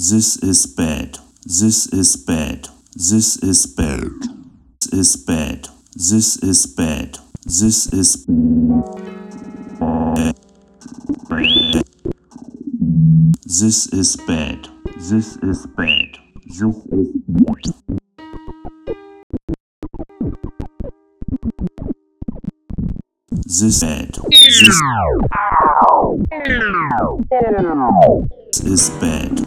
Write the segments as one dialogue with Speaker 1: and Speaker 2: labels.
Speaker 1: This is bad. This is bad. This is bad. This is bad. This is bad. This is bad. This is bad. This is bad. This is bad. This is bad. This is bad.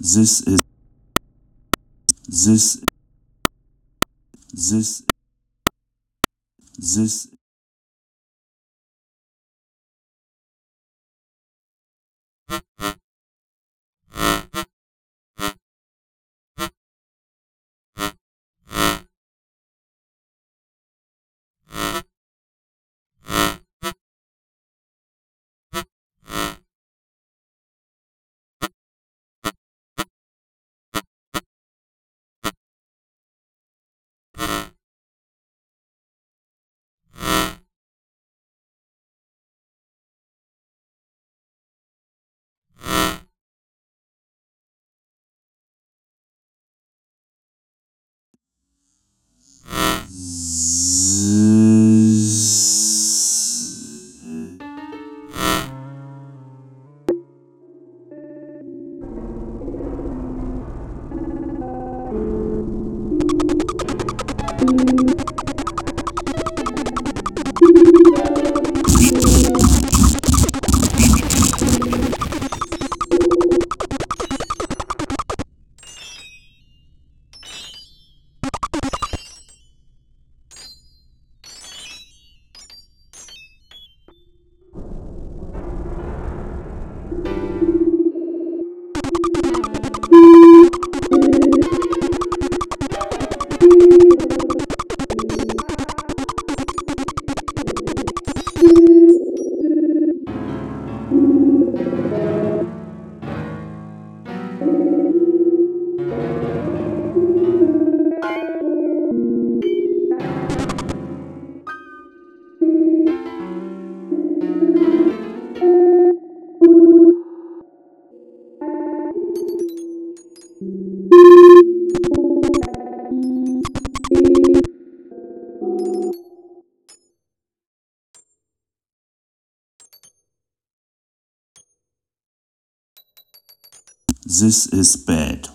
Speaker 1: This is this this this This is bad.